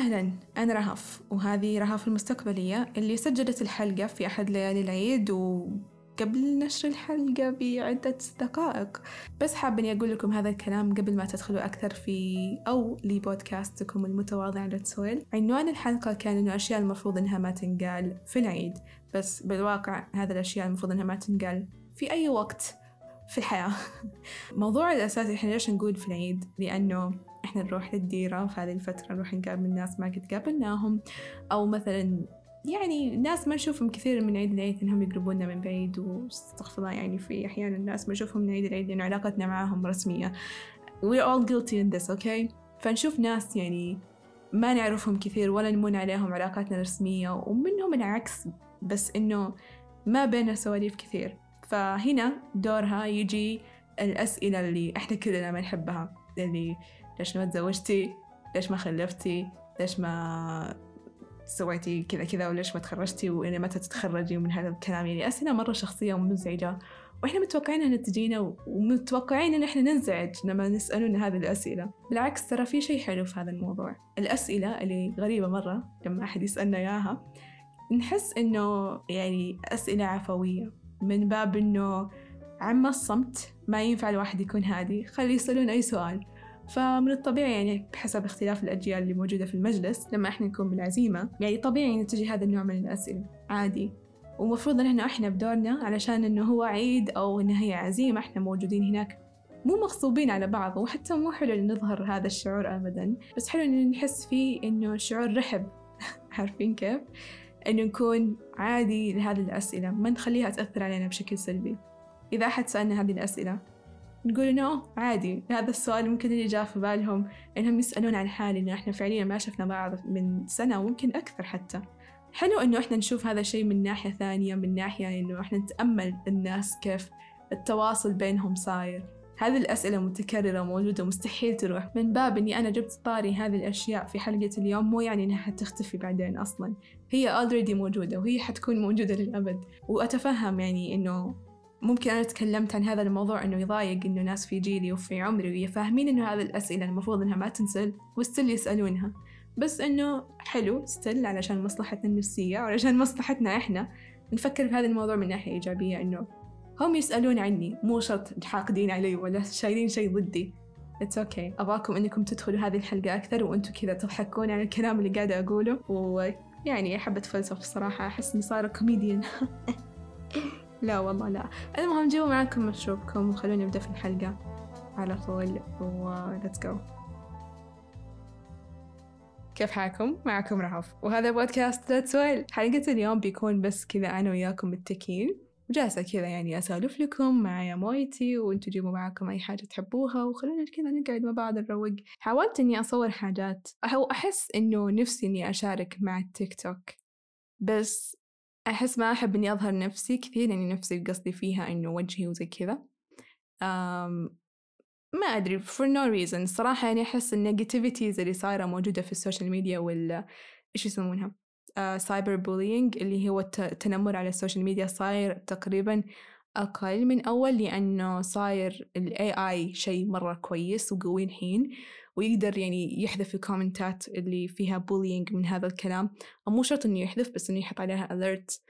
أهلا أنا رهف وهذه رهف المستقبلية اللي سجلت الحلقة في أحد ليالي العيد وقبل نشر الحلقة بعدة دقائق. بس حابة أقول لكم هذا الكلام قبل ما تدخلوا أكثر في أو لبودكاستكم المتواضع لتسويل عنوان الحلقة كان إنه أشياء المفروض إنها ما تنقال في العيد. بس بالواقع هذا الأشياء المفروض إنها ما تنقال في أي وقت في الحياة. موضوع الأساسي إحنا ليش نقول في العيد؟ لأنه إحنا نروح للديرة في هذه الفترة نروح نقابل ناس ما قد قابلناهم. أو مثلا يعني ناس ما نشوفهم كثير من عيد العيد إنهم يقربونا من بعيد واستغفر الله يعني في أحيانا الناس ما نشوفهم من عيد العيد لأنه علاقتنا معاهم رسمية. We're all guilty in this okay فنشوف ناس يعني ما نعرفهم كثير ولا نمون عليهم علاقاتنا رسمية ومنهم العكس بس إنه ما بينا سواليف كثير. فهنا دورها يجي الأسئلة اللي إحنا كلنا ما نحبها اللي ليش ما تزوجتي؟ ليش ما خلفتي؟ ليش ما سويتي كذا كذا؟ وليش ما تخرجتي؟ وإلى متى تتخرجي؟ ومن هذا الكلام. يعني أسئلة مرة شخصية ومزعجة. وإحنا متوقعين أنها تجينا ومتوقعين أن إحنا ننزعج لما نسألون هذه الأسئلة. بالعكس ترى في شيء حلو في هذا الموضوع. الأسئلة اللي غريبة مرة لما أحد يسألنا إياها نحس إنه يعني أسئلة عفوية. من باب إنه عما الصمت ما ينفع الواحد يكون هادي. خلي يسألون أي سؤال. فمن الطبيعي يعني بحسب اختلاف الأجيال اللي موجودة في المجلس لما إحنا نكون بالعزيمة يعني طبيعي نتجه هذا النوع من الأسئلة عادي. ومفروض إن إحنا بدورنا علشان إنه هو عيد أو إنه هي عزيمة إحنا موجودين هناك. مو مغصوبين على بعض وحتى مو حلو إن نظهر هذا الشعور أبدا. بس حلو إن نحس فيه إنه شعور رحب. عارفين كيف؟ إنه نكون عادي لهذه الأسئلة ما نخليها تأثر علينا بشكل سلبي. إذا أحد سألنا هذه الأسئلة نقول إنه عادي هذا السؤال ممكن اللي جاء في بالهم إنهم يسألون عن حالي إنه إحنا فعليا ما شفنا بعض من سنة وممكن أكثر حتى. حلو إنه إحنا نشوف هذا الشيء من ناحية ثانية من ناحية إنه إحنا نتأمل الناس كيف التواصل بينهم صاير. هذه الأسئلة متكررة موجودة مستحيل تروح. من باب إني أنا جبت طاري هذه الأشياء في حلقة اليوم مو يعني إنها حتختفي بعدين أصلا. هي already موجودة وهي حتكون موجودة للأبد. وأتفهم يعني إنه ممكن أنا تكلمت عن هذا الموضوع إنه يضايق إنه ناس في جيلي وفي عمري فاهمين إنه هذه الأسئلة المفروض إنها ما تنسل و still يسألونها. بس إنه حلو still علشان مصلحتنا النفسية وعلشان مصلحتنا إحنا. نفكر في هذا الموضوع من ناحية إيجابية إنه هم يسألون عني مو شرط حاقدين علي ولا شايلين شيء ضدي. it's okay okay. ابغاكم إنكم تدخلوا هذه الحلقة أكثر وأنتم كذا تضحكون على الكلام اللي قاعدة أقوله. ويعني حبة فلسفة الصراحة أحس إني صارة كوميديان لا والله لا. المهم جيبوا معاكم مشروبكم وخلوني نبدأ في الحلقة. على طول و let's go. كيف حالكم؟ معكم رهف وهذا بودكاست لا تسويل حلقة اليوم بيكون بس كذا أنا وياكم متكين وجالسة كذا يعني أسولف لكم. معايا مويتي وأنتوا جيبوا معاكم أي حاجة تحبوها. وخلونا كذا نقعد مع بعض نروق. حاولت إني أصور حاجات. أو أحس إنه نفسي إني أشارك مع التيك توك بس أحس ما أحب إني أظهر نفسي كثير لأني نفسي قصدي فيها إنه وجهي وزي كذا. ما أدري for no reason. الصراحة يعني أحس ال negativities اللي صايرة موجودة في السوشيال ميديا وال إيش يسمونها؟ cyber uh, bullying اللي هو التنمر على السوشيال ميديا صاير تقريبا أقل من أول لأنه صاير ال AI شيء مرة كويس وقوي الحين. ويقدر يعني يحذف ال comments اللي فيها bullying من هذا الكلام. أو مو شرط إنه يحذف بس إنه يحط عليها alert.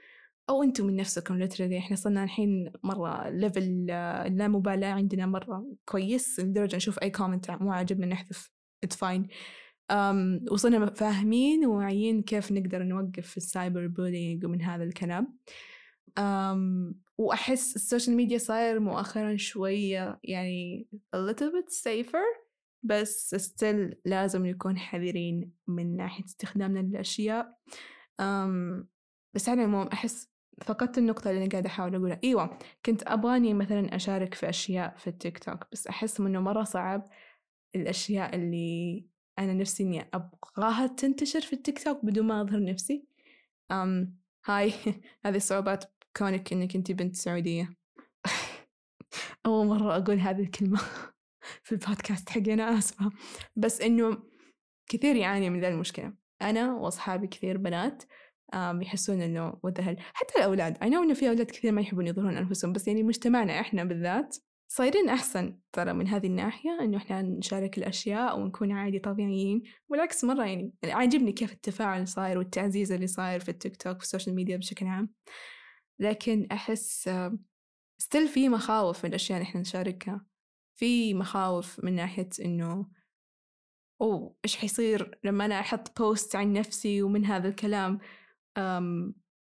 أو أنتم من نفسكم literally. إحنا صرنا الحين مرة level اللامبالاة عندنا مرة كويس لدرجة نشوف أي comment مو عاجبنا نحذف. Fine. um, وصرنا فاهمين وواعيين كيف نقدر نوقف ال cyber bullying ومن هذا الكلام. um, وأحس السوشيال ميديا صاير مؤخرا شوية يعني a little bit safer. بس still لازم نكون حذرين من ناحية استخدامنا للأشياء. أم بس على العموم أحس فقدت النقطة اللي أنا قاعدة أحاول أقولها. أيوة كنت أبغاني مثلا أشارك في أشياء في التيك توك بس أحس إنه مرة صعب الأشياء اللي أنا نفسي إني أبغاها تنتشر في التيك توك بدون ما أظهر نفسي. أم هاي هذه الصعوبات كونك إنك أنتي بنت سعودية. أول مرة أقول هذه الكلمة. في البودكاست حقي أنا آسفة. بس إنه كثير يعاني من ذا المشكلة. أنا وأصحابي كثير بنات يحسون إنه وذا حتى الأولاد أنا إنه في أولاد كثير ما يحبون يظهرون أنفسهم بس يعني مجتمعنا إحنا بالذات صايرين أحسن ترى من هذه الناحية إنه إحنا نشارك الأشياء ونكون عادي طبيعيين. والعكس مرة يعني عاجبني كيف التفاعل صاير والتعزيز اللي صاير في التيك توك والسوشيال ميديا بشكل عام. لكن أحس still في مخاوف من الأشياء اللي إحنا نشاركها. في مخاوف من ناحية إنه أوه إيش حيصير لما أنا أحط post عن نفسي ومن هذا الكلام؟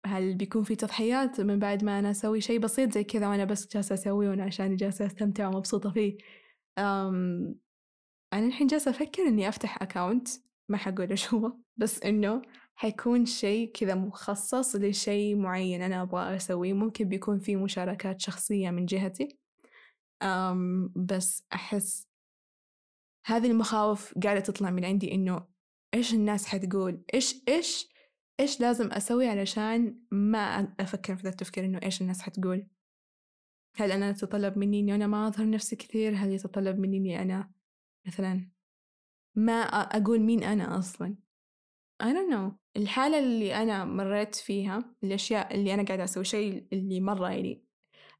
هل بيكون في تضحيات من بعد ما أنا أسوي شيء بسيط زي كذا وأنا بس جالسة أسويه وأنا عشان جالسة أستمتع ومبسوطة فيه؟ أم أنا الحين جالسة أفكر إني أفتح account ما حقول إيش هو بس إنه حيكون شيء كذا مخصص لشيء معين أنا أبغى أسويه. ممكن بيكون في مشاركات شخصية من جهتي. أم بس أحس هذه المخاوف قاعدة تطلع من عندي إنه إيش الناس حتقول؟ إيش إيش إيش لازم أسوي علشان ما أفكر في ذا التفكير إنه إيش الناس حتقول؟ هل أنا يتطلب مني إني أنا ما أظهر نفسي كثير؟ هل يتطلب مني إني أنا مثلا ما أقول مين أنا أصلا؟ I don't know. الحالة اللي أنا مريت فيها الأشياء اللي أنا قاعدة أسوي شيء اللي مرة يعني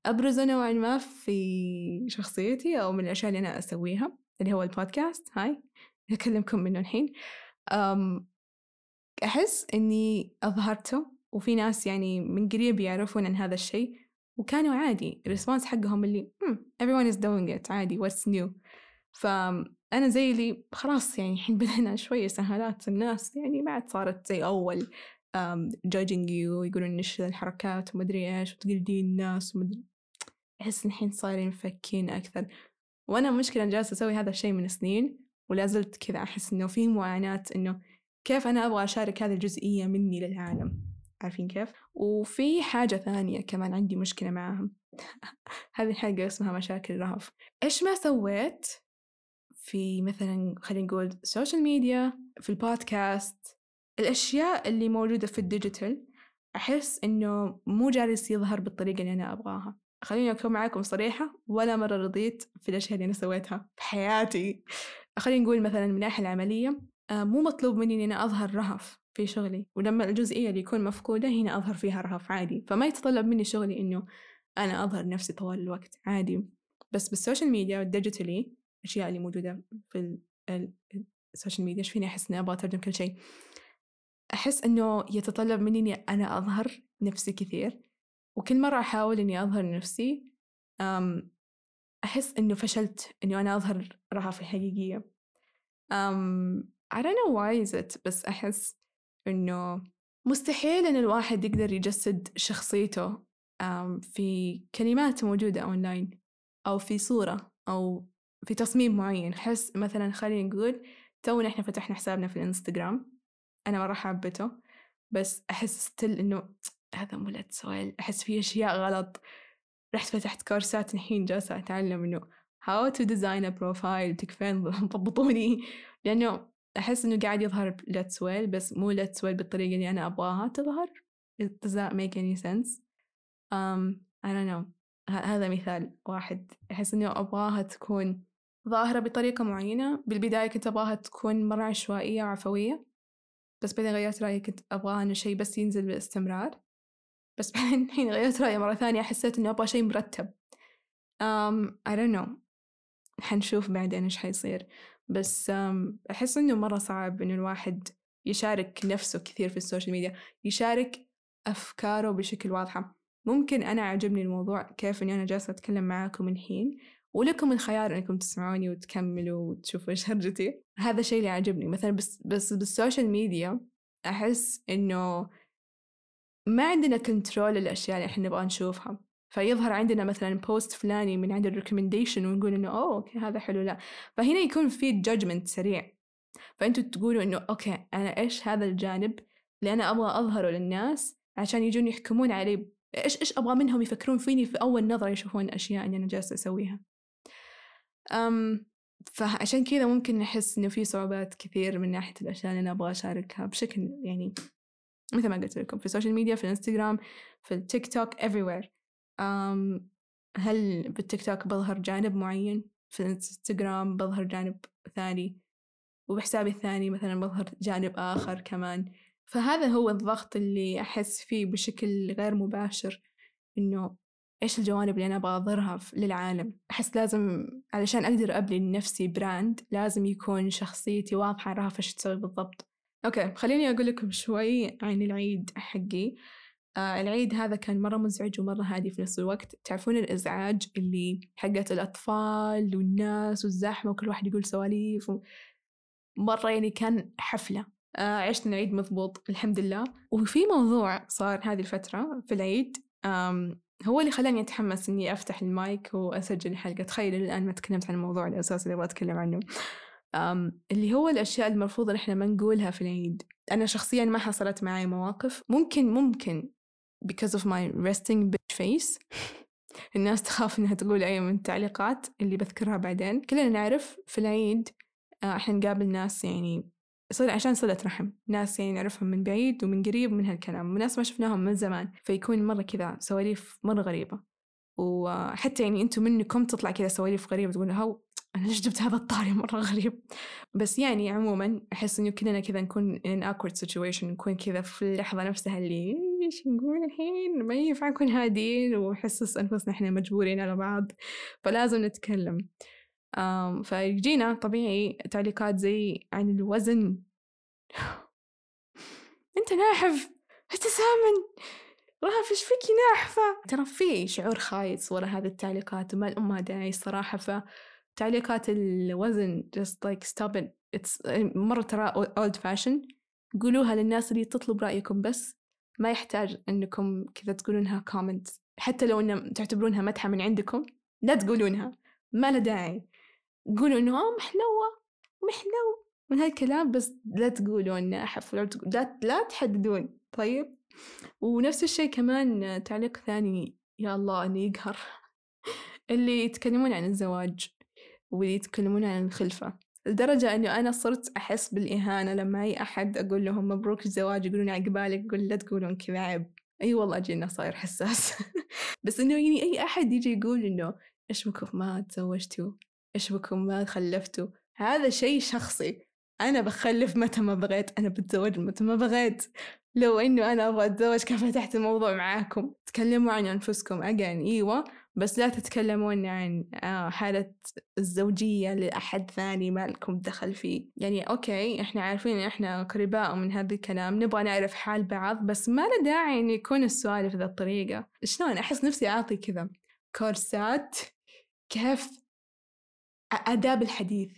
أبرزه نوعا ما في شخصيتي أو من الأشياء اللي أنا أسويها اللي هو البودكاست هاي أكلمكم منه الحين. أحس إني أظهرته وفي ناس يعني من قريب يعرفون عن هذا الشيء وكانوا عادي الريسبونس حقهم اللي hmm, everyone is doing it عادي what's new? فأنا زي اللي خلاص يعني الحين بدأنا شوية سهالات الناس يعني ما عاد صارت زي أول um, judging you ويقولون إيش الحركات ومدري إيش وتقلدين الناس ومدري أحس الحين صايرين مفكين أكثر. وأنا مشكلة جالسة أسوي هذا الشيء من سنين ولا زلت كذا أحس إنه في معاناة إنه كيف أنا أبغى أشارك هذه الجزئية مني للعالم؟ عارفين كيف؟ وفي حاجة ثانية كمان عندي مشكلة معاهم. هذه الحلقة اسمها مشاكل رهف. إيش ما سويت في مثلا خلينا نقول السوشيال ميديا في البودكاست الأشياء اللي موجودة في ال digital أحس إنه مو جالس يظهر بالطريقة اللي أنا أبغاها. خليني أكون معاكم صريحة ولا مرة رضيت في الأشياء اللي أنا سويتها في حياتي. خلينا نقول مثلا من الناحية العملية آه، مو مطلوب مني إني أنا أظهر رهف في شغلي ولما الجزئية اللي يكون مفقودة هنا أظهر فيها رهف عادي. فما يتطلب مني شغلي إنه أنا أظهر نفسي طوال الوقت عادي. بس بالسوشيال ميديا وال digital الأشياء اللي موجودة في السوشيال ميديا إيش فيني أحس إني أبغى أترجم كل شيء؟ أحس إنه يتطلب مني إني أنا أظهر نفسي كثير. وكل مرة أحاول إني أظهر نفسي أحس إنه فشلت إنه أنا أظهر رهف الحقيقية. I don't know why is it بس أحس إنه مستحيل إن الواحد يقدر يجسد شخصيته في كلمات موجودة أونلاين أو في صورة أو في تصميم معين. أحس مثلا خلينا نقول تونا إحنا فتحنا حسابنا في الإنستغرام أنا مرة حابته بس أحس still إنه هذا مو so well أحس في أشياء غلط. رحت فتحت كورسات الحين جالسة أتعلم إنه how to design a profile تكفين ضبطوني. لأنه أحس إنه قاعد يظهر let's well بس مو let's well بالطريقة اللي أنا أبغاها تظهر. Does that make any sense. um, I don't know. هذا مثال واحد. أحس إنه أبغاها تكون ظاهرة بطريقة معينة. بالبداية كنت أبغاها تكون مرة عشوائية وعفوية بس بعدين غيرت رأيي كنت أبغاها إنه شيء بس ينزل باستمرار. بس بعدين الحين غيرت رأيي مرة ثانية حسيت إنه أبغى شيء مرتب. um, I don't know. حنشوف بعدين إيش حيصير. بس أحس إنه مرة صعب إنه الواحد يشارك نفسه كثير في السوشيال ميديا يشارك أفكاره بشكل واضحة. ممكن أنا عجبني الموضوع كيف إني أنا جالسة أتكلم معاكم الحين ولكم الخيار إنكم تسمعوني وتكملوا وتشوفوا إيش هرجتي هذا الشيء اللي عجبني مثلا بس بس بالسوشيال ميديا أحس إنه ما عندنا control الأشياء اللي إحنا نبغى نشوفها. فيظهر عندنا مثلا post فلاني من عند ال recommendation ونقول إنه أوه okay هذا حلو لا. فهنا يكون في judgment سريع. فأنتوا تقولوا إنه okay أنا إيش هذا الجانب اللي أنا أبغى أظهره للناس عشان يجون يحكمون علي؟ إيش إيش أبغى منهم يفكرون فيني في أول نظرة يشوفون الأشياء اللي أنا جالسة أسويها. أم فعشان كذا ممكن نحس إنه في صعوبات كثير من ناحية الأشياء اللي أنا أبغى أشاركها بشكل يعني مثل ما قلت لكم في ال social media في الانستغرام في التيك توك everywhere. um, هل بالتيك توك بظهر جانب معين؟ في الانستغرام بظهر جانب ثاني. وبحسابي الثاني مثلا بظهر جانب آخر كمان. فهذا هو الضغط اللي أحس فيه بشكل غير مباشر إنه إيش الجوانب اللي أنا أبغى أظهرها للعالم؟ أحس لازم علشان أقدر أبني لنفسي brand لازم يكون شخصيتي واضحة أعرف إيش تسوي بالضبط. okay خليني أقول لكم شوي عن العيد حقي. آه العيد هذا كان مرة مزعج ومرة هادي في نفس الوقت. تعرفون الإزعاج اللي حقت الأطفال والناس والزحمة وكل واحد يقول سواليف و... مرة يعني كان حفلة. آه عشنا العيد مضبوط الحمد لله. وفي موضوع صار هذه الفترة في العيد هو اللي خلاني أتحمس إني أفتح المايك وأسجل الحلقة. تخيل الآن ما تكلمت عن الموضوع الأساسي اللي أبغى أتكلم عنه. اللي هو الأشياء المرفوضة اللي إحنا ما نقولها في العيد. أنا شخصيا ما حصلت معي مواقف. ممكن ممكن because of my resting bitch face. الناس تخاف إنها تقول أي من التعليقات اللي بذكرها بعدين. كلنا نعرف في العيد آه، إحنا نقابل ناس يعني صل عشان صلة رحم. ناس يعني نعرفهم من بعيد ومن قريب من هالكلام. وناس ما شفناهم من زمان. فيكون مرة كذا سواليف مرة غريبة. وحتى يعني أنتم منكم تطلع كذا سواليف غريبة تقول هو أنا ليش جبت هذا الطاري مرة غريب. بس يعني عموما أحس إنه كلنا كذا نكون in awkward situation نكون كذا في اللحظة نفسها اللي إيش نقول الحين؟ ما ينفع نكون هادين ونحسس أنفسنا إحنا مجبورين على بعض. فلازم نتكلم. فيجينا طبيعي تعليقات زي عن الوزن. أنت ناحف! أنت سامن! رهف إيش فيكي ناحفة؟ ترى في شعور خايس ورا هذه التعليقات وما الأم داعي الصراحة فتعليقات الوزن just like stop it. It's مرة ترى old fashion. قولوها للناس اللي تطلب رأيكم بس. ما يحتاج إنكم كذا تقولونها comment. حتى لو ان تعتبرونها مدحة من عندكم لا تقولونها. ما له داعي. قولوا إنه محلوة محلو من هالكلام بس لا تقولوا إنه أحف لا, لا تحددون. طيب؟ ونفس الشيء كمان تعليق ثاني. يا الله إنه يقهر. اللي يتكلمون عن الزواج. واللي يتكلمون عن الخلفة. لدرجة إنه أنا صرت أحس بالإهانة لما أي أحد أقول لهم مبروك الزواج يقولون عقبالك أقول لا تقولون كذا عيب أي أيوة والله أجينا صاير حساس. بس إنه يعني أي أحد يجي يقول إنه إيش بكم ما تزوجتوا؟ إيش بكم ما خلفتوا؟ هذا شيء شخصي. أنا بخلف متى ما بغيت أنا بتزوج متى ما بغيت. لو إنه أنا أبغى أتزوج كان فتحت الموضوع معاكم. تكلموا عن أنفسكم. أجان إيوة. بس لا تتكلمون عن آه، حالة الزوجية لأحد ثاني ما لكم دخل فيه. يعني أوكي إحنا عارفين إن إحنا قريباء من هذا الكلام نبغى نعرف حال بعض بس ما له داعي إن يكون السؤال بهذه الطريقة. شلون؟ أحس نفسي أعطي كذا كورسات كيف آداب الحديث.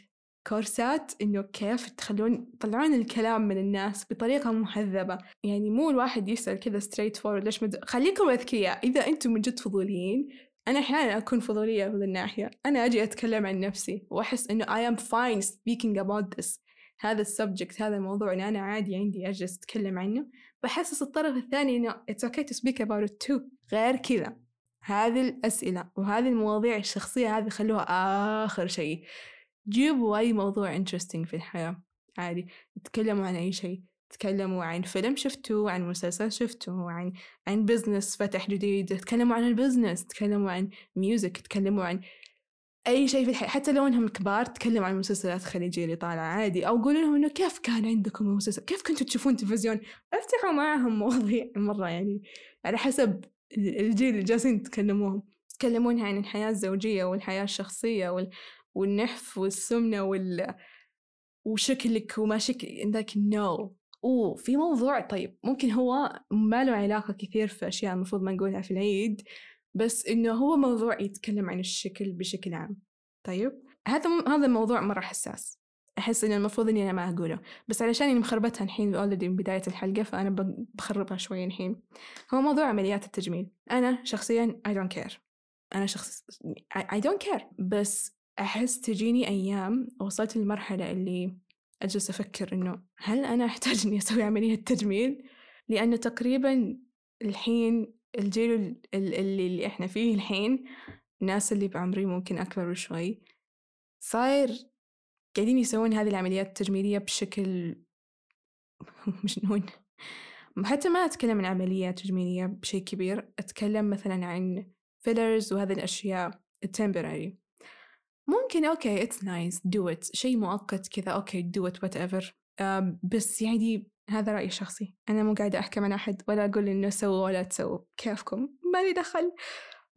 كورسات إنه كيف تخلون تطلعون الكلام من الناس بطريقة مهذبة. يعني مو الواحد يسأل كذا straightforward ليش مد... خليكم أذكياء. إذا أنتم من جد فضوليين أنا أحيانا أكون فضولية في الناحية. أنا أجي أتكلم عن نفسي وأحس إنه I am fine speaking about this. هذا ال subject هذا الموضوع اللي أنا عادي عندي أجلس أتكلم عنه. بحسس الطرف الثاني إنه it's okay to speak about it too. غير كذا. هذه الأسئلة وهذه المواضيع الشخصية هذه خلوها آخر شيء. جيبوا أي موضوع interesting في الحياة. عادي. تكلموا عن أي شيء. تكلموا عن فيلم شفتوه عن مسلسل شفتوه عن عن business فتح جديد تكلموا عن ال business تكلموا عن music تكلموا عن أي شيء في الحياة حتى لو إنهم كبار تكلموا عن المسلسلات الخليجية اللي طالعة عادي أو قولوا لهم إنه كيف كان عندكم المسلسل؟ كيف كنتوا تشوفون تلفزيون؟ أفتحوا معهم مواضيع مرة يعني على حسب الجيل اللي جالسين يتكلموهم يتكلمون عن الحياة الزوجية والحياة الشخصية وال... والنحف والسمنة وال... وشكلك وما شكل ذاك نو أوه في موضوع طيب ممكن هو ما له علاقة كثير في أشياء المفروض ما نقولها في العيد بس إنه هو موضوع يتكلم عن الشكل بشكل عام. طيب هذا هذا الموضوع مرة حساس. أحس إنه المفروض إني أنا ما أقوله بس علشان إني مخربتها الحين أولدي من بداية الحلقة فأنا بخربها شوي الحين. هو موضوع عمليات التجميل. أنا شخصيا I don't care. أنا شخص I don't care بس أحس تجيني أيام وصلت للمرحلة اللي أجلس أفكر إنه هل أنا أحتاج إني أسوي عملية تجميل؟ لأنه تقريبا الحين الجيل اللي, اللي إحنا فيه الحين الناس اللي بعمري ممكن أكبر شوي صاير قاعدين يسوون هذه العمليات التجميلية بشكل مجنون حتى ما أتكلم عن عمليات تجميلية بشيء كبير أتكلم مثلا عن fillers وهذه الأشياء ال temporary ممكن okay it's nice do it شيء مؤقت كذا okay do it whatever بس يعني هذا رأيي الشخصي. أنا مو قاعدة أحكم عن أحد ولا أقول إنه سووا ولا تسووا. كيفكم؟ مالي دخل.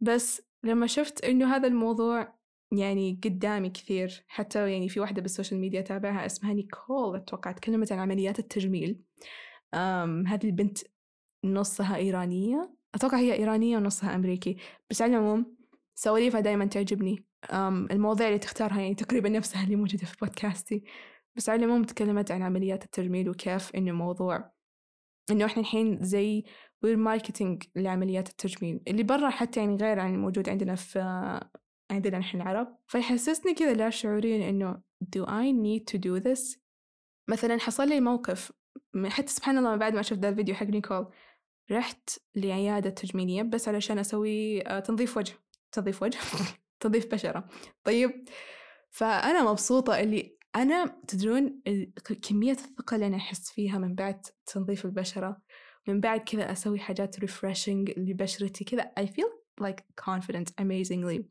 بس لما شفت إنه هذا الموضوع يعني قدامي كثير حتى يعني في واحدة بال social media تابعها اسمها نيكول أتوقع تكلمت عن عمليات التجميل. أم هذه البنت نصها إيرانية. أتوقع هي إيرانية ونصها أمريكي. بس على العموم سواليفها دايما تعجبني. المواضيع اللي تختارها يعني تقريبا نفسها اللي موجودة في بودكاستي. بس على العموم تكلمت عن عمليات التجميل وكيف إنه موضوع إنه إحنا الحين زي we're marketing لعمليات التجميل اللي برا حتى يعني غير عن الموجود عندنا في عندنا نحن العرب. فيحسسني كذا لا شعوريا إنه do I need to do this مثلا حصل لي موقف حتى سبحان الله بعد ما شفت ذا الفيديو حق نيكول رحت لعيادة تجميلية بس علشان أسوي آه، تنظيف وجه تنظيف وجه. تنظيف بشرة. طيب فأنا مبسوطة اللي أنا تدرون كمية الثقة اللي أنا أحس فيها من بعد تنظيف البشرة من بعد كذا أسوي حاجات refreshing لبشرتي كذا I feel like confident amazingly.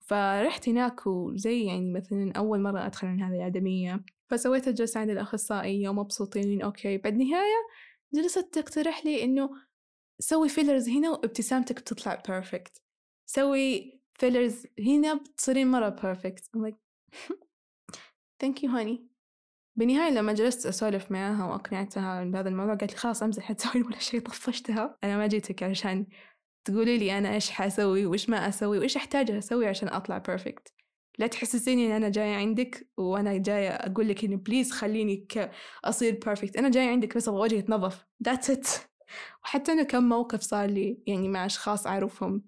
فرحت هناك وزي يعني مثلا أول مرة أدخل عن هذه الأكاديمية فسويت الجلسة عند الأخصائية ومبسوطين okay. بعد نهاية جلست تقترح لي إنه سوي fillers هنا وابتسامتك بتطلع perfect سوي fillers هنا بتصيرين مرة perfect I'm like thank you honey. بالنهاية لما جلست أسولف معاها وأقنعتها بهذا الموضوع قالت لي خلاص أمزح تسوي ولا شيء طفشتها. أنا ما جيتك علشان تقولي لي أنا إيش حأسوي وإيش ما أسوي وإيش أحتاج أسوي عشان أطلع perfect لا تحسسيني إن أنا جاية عندك وأنا جاية أقول لك إنه please خليني أصير perfect أنا جاية عندك بس أبغى وجهي يتنظف that's it. وحتى أنا كم موقف صار لي يعني مع أشخاص أعرفهم.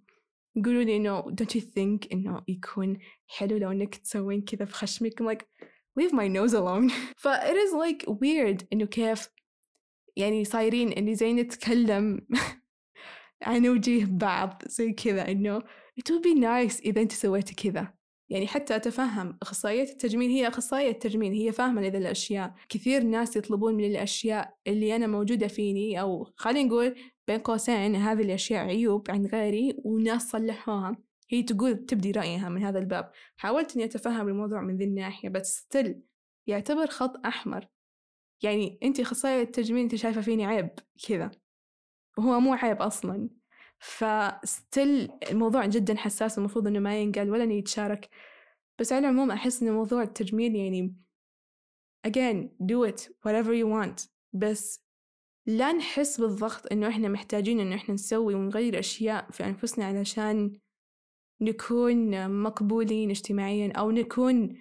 يقولوا لي إنه don't you think إنه يكون حلو لو إنك تسوين كذا في خشمك؟ I'm like leave my nose alone. ف it is like weird إنه كيف يعني صايرين إني زي نتكلم عن وجيه بعض زي كذا إنه it would be nice إذا أنت سويتي كذا. يعني حتى أتفهم أخصائية التجميل هي أخصائية التجميل هي فاهمة لذا الأشياء. كثير ناس يطلبون من الأشياء اللي أنا موجودة فيني أو خلينا نقول بين قوسين هذه الأشياء عيوب عند غيري وناس صلحوها. هي تقول تبدي رأيها من هذا الباب. حاولت إني أتفهم الموضوع من ذي الناحية بس ستيل يعتبر خط أحمر. يعني أنت أخصائية التجميل أنت شايفة فيني عيب كذا. وهو مو عيب أصلا. فستيل الموضوع جدا حساس المفروض إنه ما ينقال ولا إنه يتشارك. بس على العموم أحس إن موضوع التجميل يعني again do it whatever you want. بس لا نحس بالضغط إنه إحنا محتاجين إنه إحنا نسوي ونغير أشياء في أنفسنا علشان نكون مقبولين اجتماعيا أو نكون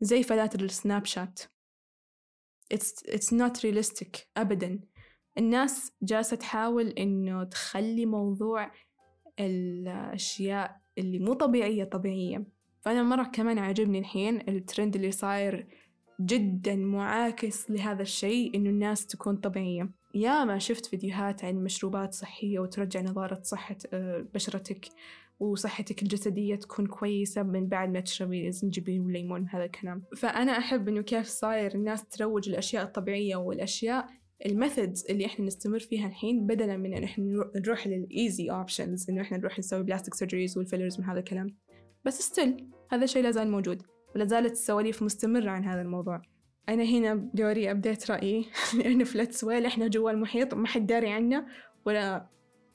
زي فلاتر السناب شات. It's, it's not realistic أبدا. الناس جالسة تحاول إنه تخلي موضوع الأشياء اللي مو طبيعية طبيعية. فأنا مرة كمان عاجبني الحين الترند اللي صاير جدا معاكس لهذا الشيء إنه الناس تكون طبيعية. يا ما شفت فيديوهات عن مشروبات صحية وترجع نظارة صحة آه، بشرتك وصحتك الجسدية تكون كويسة من بعد ما تشربي زنجبيل وليمون هذا الكلام. فأنا أحب إنه كيف صاير الناس تروج الأشياء الطبيعية والأشياء ال methods اللي إحنا نستمر فيها الحين بدلا من إن إحنا نروح لل easy options إنه إحنا نروح نسوي plastic surgeries وال fillers من هذا الكلام. بس still هذا الشيء لا زال موجود ولا زالت السواليف مستمرة عن هذا الموضوع. أنا هنا بدوري أبديت رأيي لأنه في Let's Whale إحنا جوا المحيط ما حد داري عنا ولا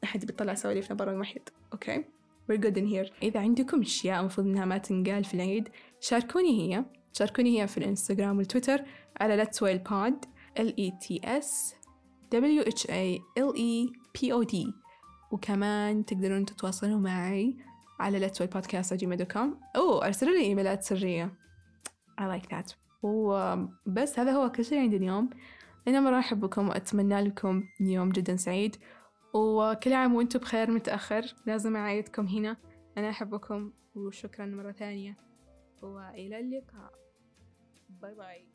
أحد بيطلع سواليفنا برا المحيط. okay we're good in here. إذا عندكم أشياء المفروض إنها ما تنقال في العيد شاركوني هي. شاركوني هي في الإنستغرام والتويتر على Let's Whale Pod L E T S W H A L E P O D. وكمان تقدرون تتواصلوا معي على let's podcast com أوه أرسلوا لي إيميلات سرية. I like that. وبس هذا هو كل شيء عندي اليوم. أنا مرة أحبكم وأتمنى لكم يوم جدا سعيد. وكل عام وأنتم بخير متأخر. لازم أعيدكم هنا. أنا أحبكم وشكرا مرة ثانية. وإلى اللقاء. باي باي